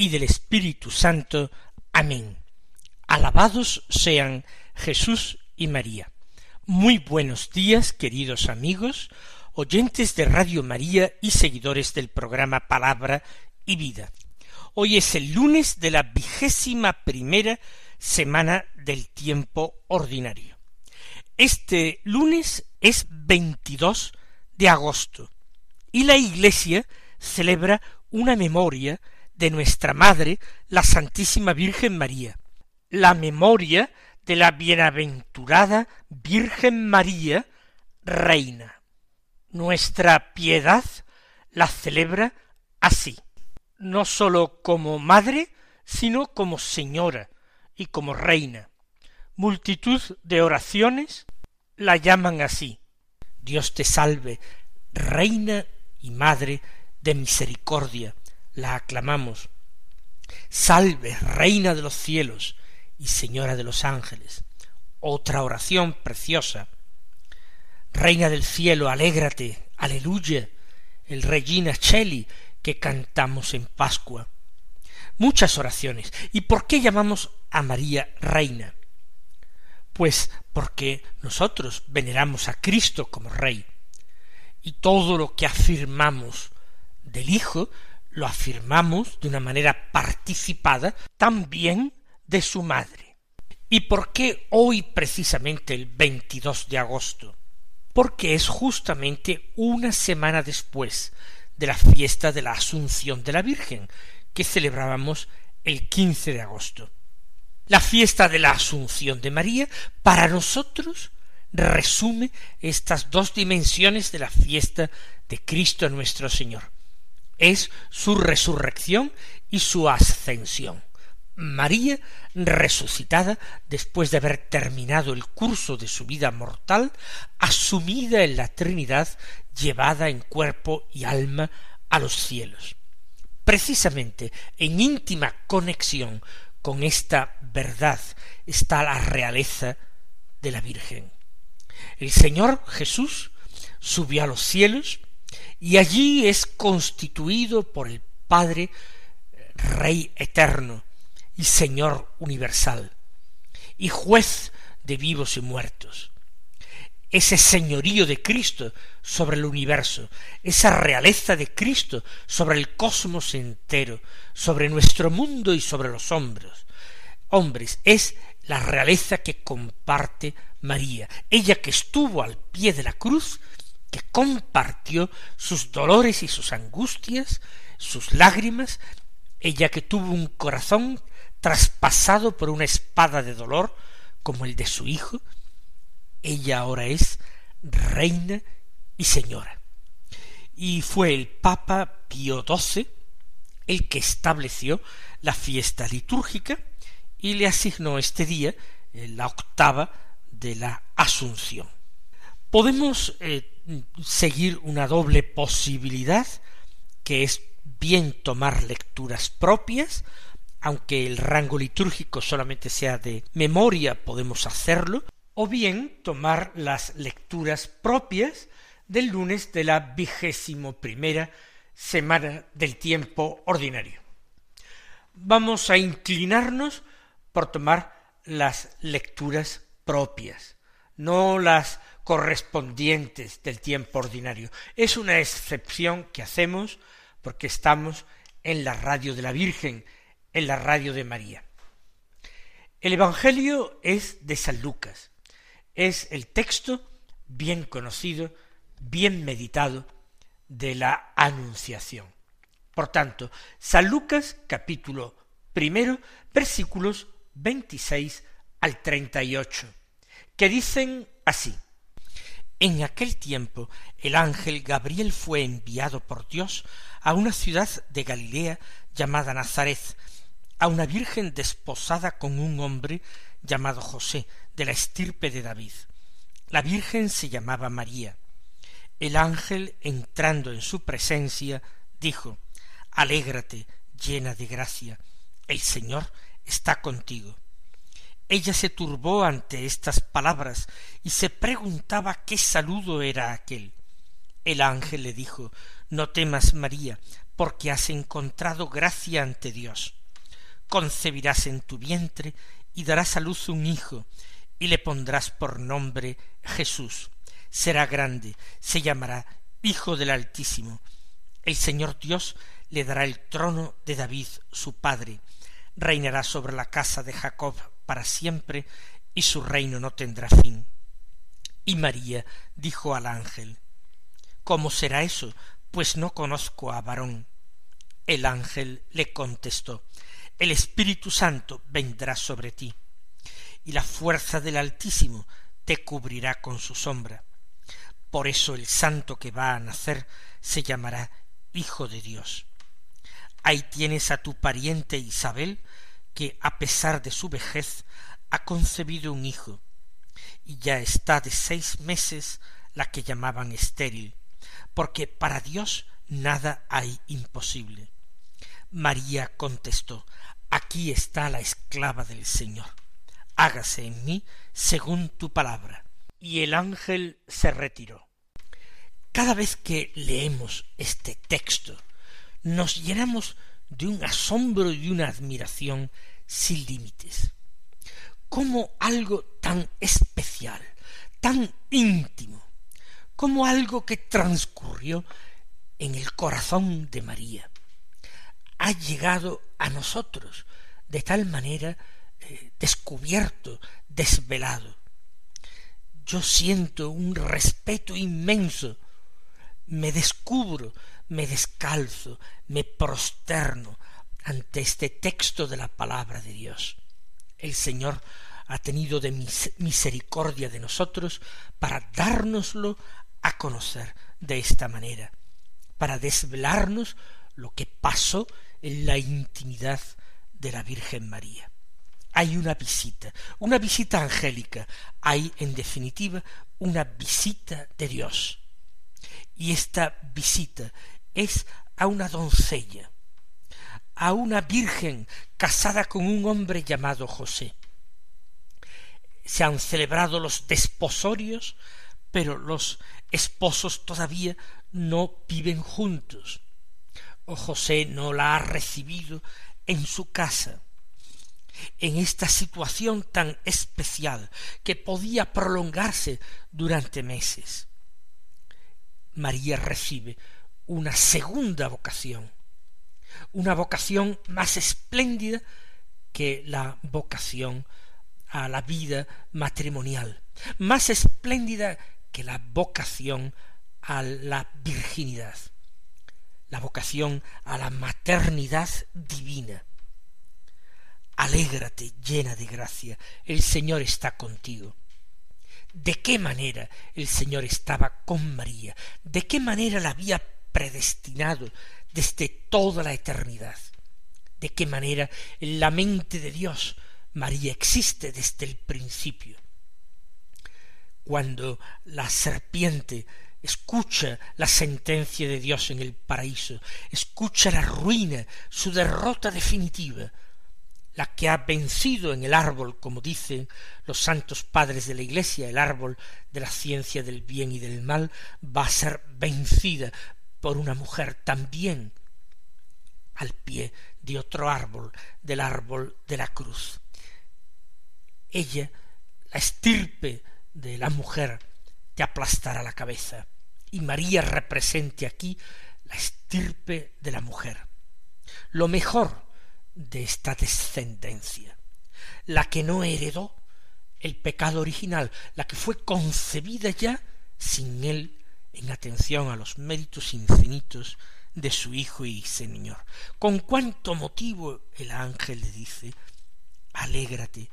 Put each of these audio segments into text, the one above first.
y del Espíritu Santo. Amén. Alabados sean Jesús y María. Muy buenos días, queridos amigos, oyentes de Radio María y seguidores del programa Palabra y Vida. Hoy es el lunes de la vigésima primera semana del tiempo ordinario. Este lunes es 22 de agosto y la Iglesia celebra una memoria de nuestra Madre, la Santísima Virgen María, la memoria de la bienaventurada Virgen María, Reina. Nuestra piedad la celebra así, no sólo como Madre, sino como Señora y como Reina. Multitud de oraciones la llaman así. Dios te salve, Reina y Madre de misericordia, la aclamamos. Salve, Reina de los cielos y Señora de los ángeles. Otra oración preciosa. Reina del cielo, alégrate, aleluya, el Regina Cheli que cantamos en Pascua. Muchas oraciones. ¿Y por qué llamamos a María Reina? Pues porque nosotros veneramos a Cristo como Rey. Y todo lo que afirmamos del Hijo lo afirmamos de una manera participada también de su madre. ¿Y por qué hoy precisamente el 22 de agosto? Porque es justamente una semana después de la fiesta de la Asunción de la Virgen, que celebrábamos el 15 de agosto. La fiesta de la Asunción de María para nosotros resume estas dos dimensiones de la fiesta de Cristo nuestro Señor es su resurrección y su ascensión. María, resucitada después de haber terminado el curso de su vida mortal, asumida en la Trinidad, llevada en cuerpo y alma a los cielos. Precisamente en íntima conexión con esta verdad está la realeza de la Virgen. El Señor Jesús subió a los cielos, y allí es constituido por el Padre, Rey eterno y Señor universal, y juez de vivos y muertos. Ese señorío de Cristo sobre el universo, esa realeza de Cristo sobre el cosmos entero, sobre nuestro mundo y sobre los hombres, hombres, es la realeza que comparte María, ella que estuvo al pie de la cruz que compartió sus dolores y sus angustias, sus lágrimas, ella que tuvo un corazón traspasado por una espada de dolor como el de su hijo, ella ahora es reina y señora. Y fue el Papa Pío XII el que estableció la fiesta litúrgica y le asignó este día la octava de la Asunción. Podemos eh, seguir una doble posibilidad, que es bien tomar lecturas propias, aunque el rango litúrgico solamente sea de memoria, podemos hacerlo, o bien tomar las lecturas propias del lunes de la vigésimo primera semana del tiempo ordinario. Vamos a inclinarnos por tomar las lecturas propias, no las correspondientes del tiempo ordinario. Es una excepción que hacemos porque estamos en la radio de la Virgen, en la radio de María. El Evangelio es de San Lucas. Es el texto bien conocido, bien meditado de la Anunciación. Por tanto, San Lucas capítulo primero, versículos 26 al 38, que dicen así. En aquel tiempo el ángel Gabriel fue enviado por Dios a una ciudad de Galilea llamada Nazaret, a una virgen desposada con un hombre llamado José, de la estirpe de David. La virgen se llamaba María. El ángel, entrando en su presencia, dijo Alégrate, llena de gracia, el Señor está contigo. Ella se turbó ante estas palabras y se preguntaba qué saludo era aquel. El ángel le dijo No temas, María, porque has encontrado gracia ante Dios. Concebirás en tu vientre y darás a luz un hijo, y le pondrás por nombre Jesús. Será grande, se llamará Hijo del Altísimo. El Señor Dios le dará el trono de David, su padre. Reinará sobre la casa de Jacob para siempre, y su reino no tendrá fin. Y María dijo al ángel, ¿Cómo será eso? Pues no conozco a varón. El ángel le contestó, El Espíritu Santo vendrá sobre ti, y la fuerza del Altísimo te cubrirá con su sombra. Por eso el santo que va a nacer se llamará Hijo de Dios. Ahí tienes a tu pariente Isabel, que a pesar de su vejez ha concebido un hijo, y ya está de seis meses la que llamaban estéril, porque para Dios nada hay imposible. María contestó, aquí está la esclava del Señor, hágase en mí según tu palabra. Y el ángel se retiró. Cada vez que leemos este texto, nos llenamos de un asombro y una admiración sin límites. Como algo tan especial, tan íntimo, como algo que transcurrió en el corazón de María, ha llegado a nosotros de tal manera eh, descubierto, desvelado. Yo siento un respeto inmenso, me descubro me descalzo, me prosterno ante este texto de la palabra de Dios. El Señor ha tenido de misericordia de nosotros para dárnoslo a conocer de esta manera, para desvelarnos lo que pasó en la intimidad de la Virgen María. Hay una visita, una visita angélica, hay en definitiva una visita de Dios. Y esta visita es a una doncella, a una virgen casada con un hombre llamado José. Se han celebrado los desposorios, pero los esposos todavía no viven juntos. O José no la ha recibido en su casa. En esta situación tan especial que podía prolongarse durante meses. María recibe una segunda vocación, una vocación más espléndida que la vocación a la vida matrimonial, más espléndida que la vocación a la virginidad, la vocación a la maternidad divina. Alégrate llena de gracia, el Señor está contigo. ¿De qué manera el Señor estaba con María? ¿De qué manera la había predestinado desde toda la eternidad. De qué manera en la mente de Dios María existe desde el principio. Cuando la serpiente escucha la sentencia de Dios en el paraíso, escucha la ruina, su derrota definitiva, la que ha vencido en el árbol, como dicen los santos padres de la Iglesia, el árbol de la ciencia del bien y del mal, va a ser vencida por una mujer también al pie de otro árbol, del árbol de la cruz. Ella, la estirpe de la mujer, te aplastará la cabeza. Y María represente aquí la estirpe de la mujer. Lo mejor de esta descendencia, la que no heredó el pecado original, la que fue concebida ya sin él en atención a los méritos infinitos de su Hijo y Señor. Con cuánto motivo el ángel le dice, alégrate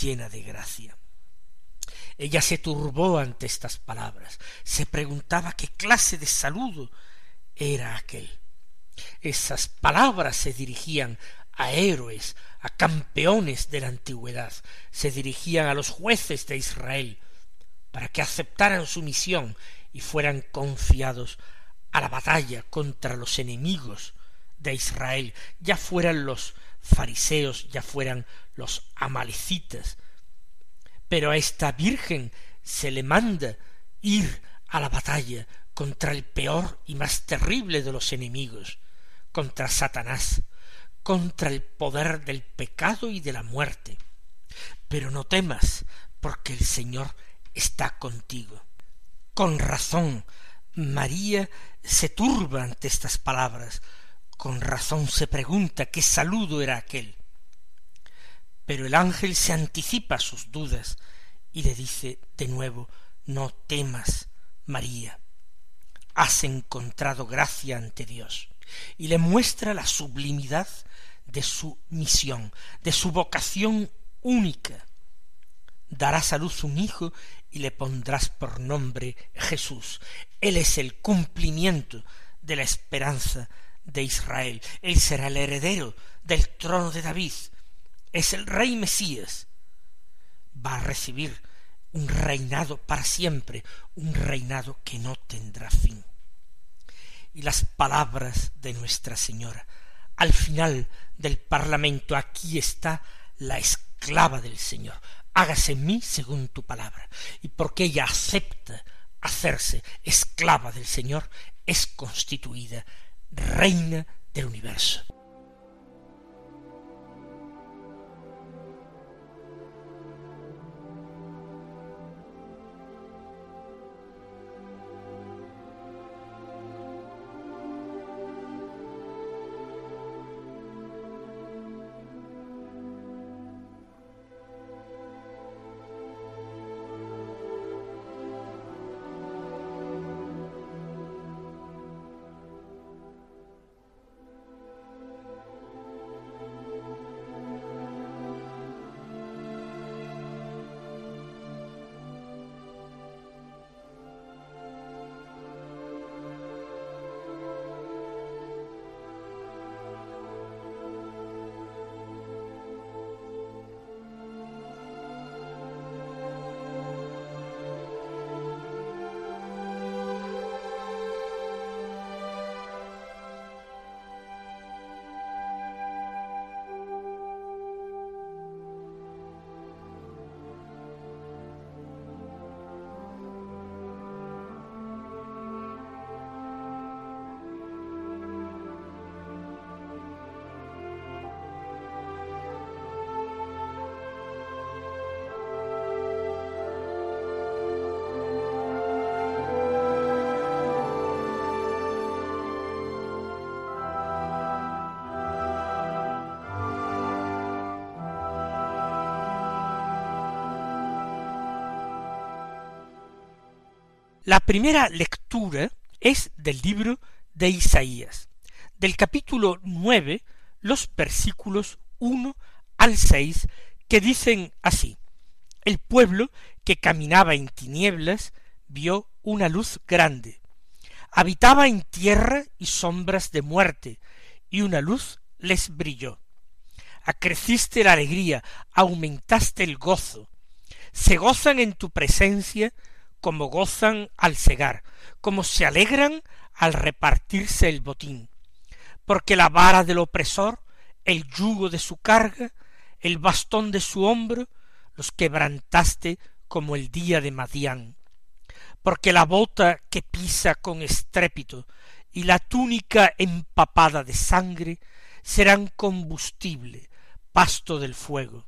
llena de gracia. Ella se turbó ante estas palabras, se preguntaba qué clase de saludo era aquel. Esas palabras se dirigían a héroes, a campeones de la antigüedad, se dirigían a los jueces de Israel para que aceptaran su misión y fueran confiados a la batalla contra los enemigos de Israel, ya fueran los fariseos, ya fueran los amalecitas. Pero a esta Virgen se le manda ir a la batalla contra el peor y más terrible de los enemigos, contra Satanás, contra el poder del pecado y de la muerte. Pero no temas, porque el Señor está contigo. Con razón, María se turba ante estas palabras, con razón se pregunta qué saludo era aquel. Pero el ángel se anticipa a sus dudas y le dice de nuevo No temas, María. Has encontrado gracia ante Dios y le muestra la sublimidad de su misión, de su vocación única. Darás a luz un hijo y le pondrás por nombre Jesús. Él es el cumplimiento de la esperanza de Israel. Él será el heredero del trono de David. Es el rey Mesías. Va a recibir un reinado para siempre, un reinado que no tendrá fin. Y las palabras de Nuestra Señora al final del Parlamento, aquí está la esclava del Señor, hágase en mí según tu palabra. Y porque ella acepta hacerse esclava del Señor, es constituida reina del universo. La primera lectura es del libro de Isaías, del capítulo nueve, los versículos uno al seis, que dicen así El pueblo que caminaba en tinieblas vio una luz grande. Habitaba en tierra y sombras de muerte, y una luz les brilló. Acreciste la alegría, aumentaste el gozo. Se gozan en tu presencia como gozan al segar, como se alegran al repartirse el botín, porque la vara del opresor, el yugo de su carga, el bastón de su hombro, los quebrantaste como el día de Madián, porque la bota que pisa con estrépito y la túnica empapada de sangre serán combustible, pasto del fuego,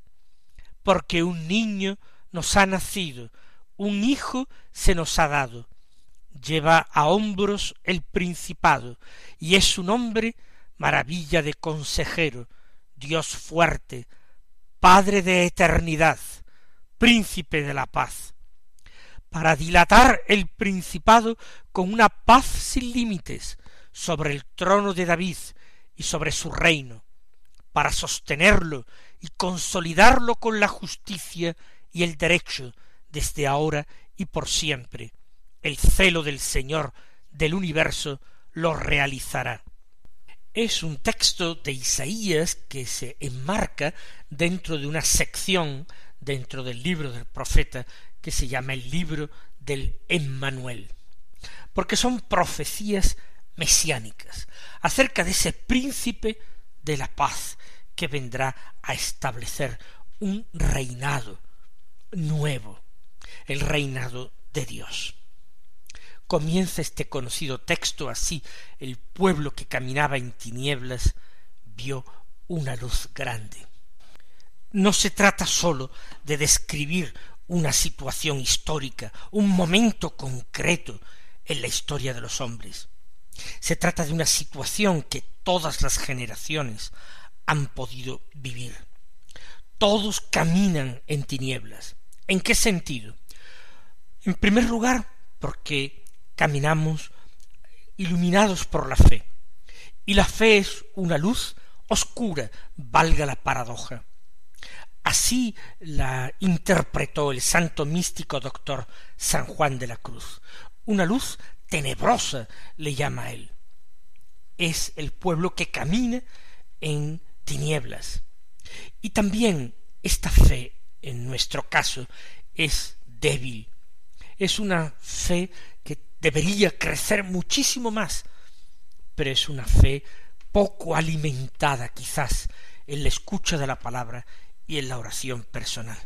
porque un niño nos ha nacido, un hijo se nos ha dado, lleva a hombros el principado, y es su nombre maravilla de consejero, Dios fuerte, Padre de eternidad, príncipe de la paz, para dilatar el principado con una paz sin límites sobre el trono de David y sobre su reino, para sostenerlo y consolidarlo con la justicia y el derecho desde ahora y por siempre. El celo del Señor del universo lo realizará. es un texto de Isaías que se enmarca dentro de una sección dentro del libro del profeta que se llama el libro del Emmanuel, porque son profecías mesiánicas acerca de ese príncipe de la paz que vendrá a establecer un reinado nuevo, el reinado de Dios. Comienza este conocido texto así, el pueblo que caminaba en tinieblas vio una luz grande. No se trata sólo de describir una situación histórica, un momento concreto en la historia de los hombres. Se trata de una situación que todas las generaciones han podido vivir. Todos caminan en tinieblas. ¿En qué sentido? En primer lugar, porque caminamos iluminados por la fe. Y la fe es una luz oscura, valga la paradoja. Así la interpretó el santo místico doctor San Juan de la Cruz. Una luz tenebrosa le llama él. Es el pueblo que camina en tinieblas. Y también esta fe, en nuestro caso, es débil. Es una fe debería crecer muchísimo más, pero es una fe poco alimentada quizás en la escucha de la palabra y en la oración personal.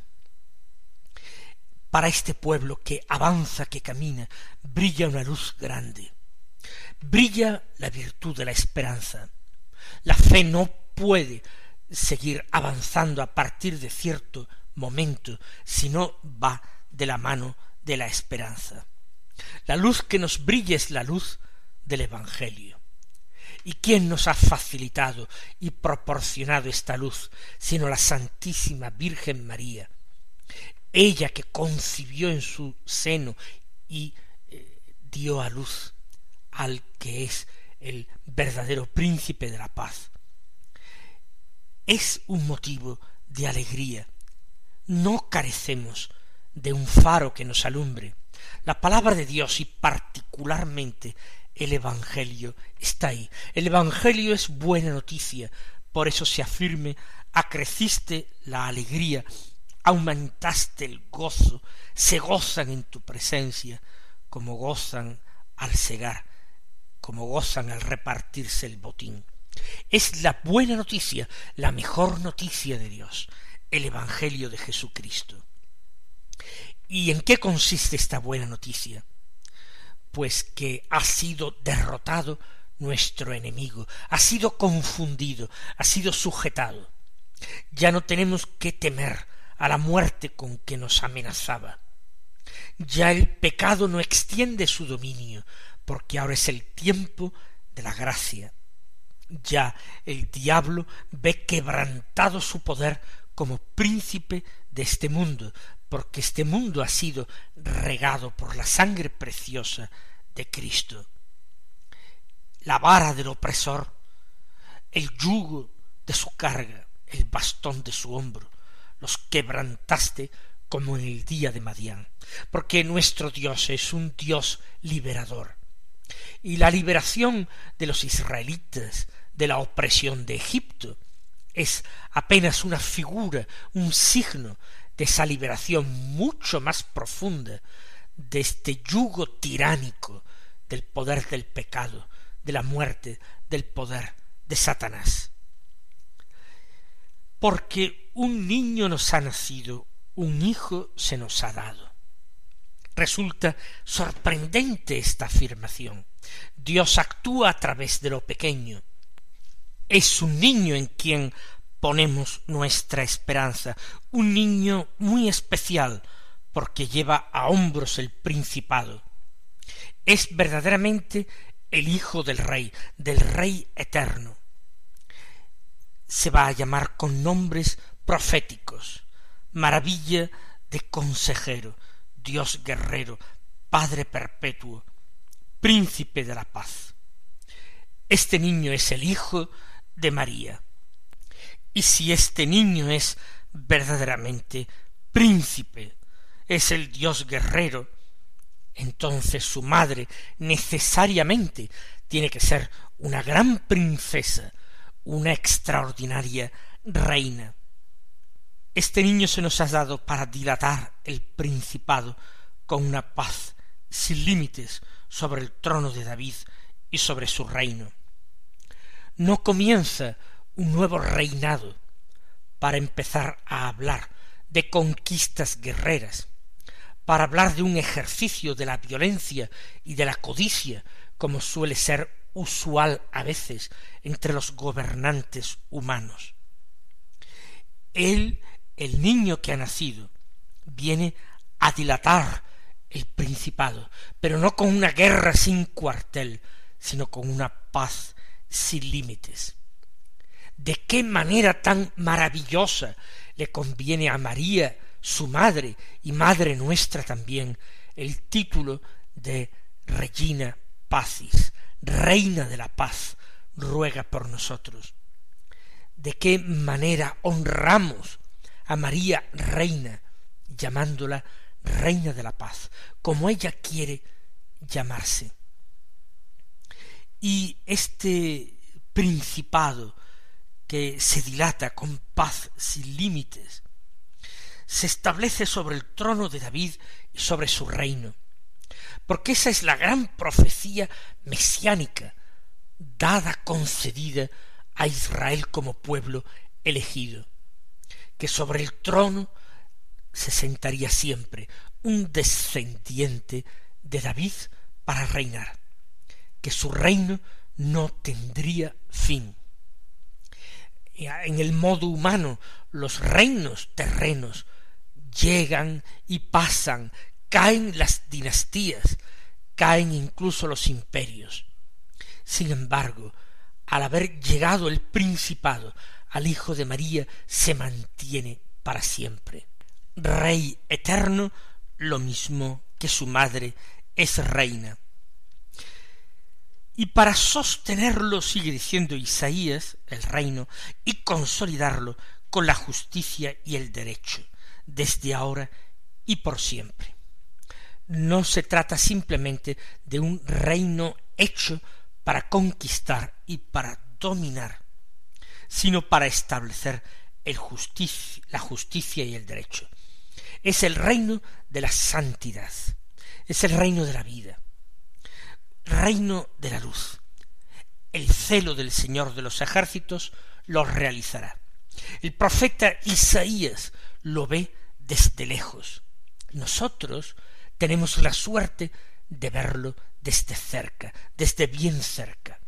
Para este pueblo que avanza, que camina, brilla una luz grande. Brilla la virtud de la esperanza. La fe no puede seguir avanzando a partir de cierto momento si no va de la mano de la esperanza. La luz que nos brilla es la luz del Evangelio. ¿Y quién nos ha facilitado y proporcionado esta luz sino la Santísima Virgen María? Ella que concibió en su seno y eh, dio a luz al que es el verdadero príncipe de la paz. Es un motivo de alegría. No carecemos de un faro que nos alumbre la palabra de Dios y particularmente el Evangelio está ahí. El Evangelio es buena noticia, por eso se afirme acreciste la alegría, aumentaste el gozo, se gozan en tu presencia, como gozan al segar, como gozan al repartirse el botín. Es la buena noticia, la mejor noticia de Dios, el Evangelio de Jesucristo. ¿Y en qué consiste esta buena noticia? Pues que ha sido derrotado nuestro enemigo, ha sido confundido, ha sido sujetado. Ya no tenemos que temer a la muerte con que nos amenazaba. Ya el pecado no extiende su dominio, porque ahora es el tiempo de la gracia. Ya el diablo ve quebrantado su poder como príncipe de este mundo, porque este mundo ha sido regado por la sangre preciosa de Cristo. La vara del opresor, el yugo de su carga, el bastón de su hombro, los quebrantaste como en el día de Madián, porque nuestro Dios es un Dios liberador. Y la liberación de los israelitas de la opresión de Egipto es apenas una figura, un signo de esa liberación mucho más profunda de este yugo tiránico del poder del pecado, de la muerte, del poder de Satanás. Porque un niño nos ha nacido, un hijo se nos ha dado. Resulta sorprendente esta afirmación. Dios actúa a través de lo pequeño. Es un niño en quien ponemos nuestra esperanza, un niño muy especial, porque lleva a hombros el principado. Es verdaderamente el Hijo del Rey, del Rey eterno. Se va a llamar con nombres proféticos, maravilla de consejero, Dios guerrero, Padre perpetuo, príncipe de la paz. Este niño es el Hijo de María, y si este niño es verdaderamente príncipe, es el Dios guerrero, entonces su madre necesariamente tiene que ser una gran princesa, una extraordinaria reina. Este niño se nos ha dado para dilatar el principado con una paz sin límites sobre el trono de David y sobre su reino. No comienza un nuevo reinado para empezar a hablar de conquistas guerreras, para hablar de un ejercicio de la violencia y de la codicia, como suele ser usual a veces entre los gobernantes humanos. Él, el niño que ha nacido, viene a dilatar el principado, pero no con una guerra sin cuartel, sino con una paz sin límites. De qué manera tan maravillosa le conviene a María, su madre y madre nuestra también, el título de Regina Pacis, Reina de la Paz, ruega por nosotros. De qué manera honramos a María Reina, llamándola Reina de la Paz, como ella quiere llamarse. Y este principado que se dilata con paz sin límites, se establece sobre el trono de David y sobre su reino, porque esa es la gran profecía mesiánica dada, concedida a Israel como pueblo elegido, que sobre el trono se sentaría siempre un descendiente de David para reinar, que su reino no tendría fin. En el modo humano, los reinos terrenos llegan y pasan, caen las dinastías, caen incluso los imperios. Sin embargo, al haber llegado el principado al Hijo de María, se mantiene para siempre. Rey eterno, lo mismo que su madre es reina. Y para sostenerlo, sigue diciendo Isaías, el reino, y consolidarlo con la justicia y el derecho, desde ahora y por siempre. No se trata simplemente de un reino hecho para conquistar y para dominar, sino para establecer el la justicia y el derecho. Es el reino de la santidad, es el reino de la vida, reino de la luz. El celo del Señor de los ejércitos lo realizará. El profeta Isaías lo ve desde lejos. Nosotros tenemos la suerte de verlo desde cerca, desde bien cerca.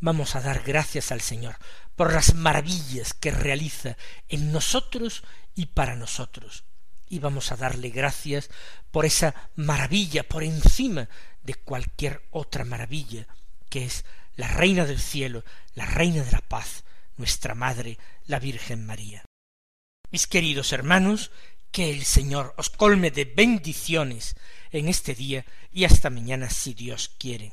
Vamos a dar gracias al Señor por las maravillas que realiza en nosotros y para nosotros. Y vamos a darle gracias por esa maravilla por encima de cualquier otra maravilla, que es la Reina del Cielo, la Reina de la Paz, nuestra Madre, la Virgen María. Mis queridos hermanos, que el Señor os colme de bendiciones en este día y hasta mañana si Dios quiere.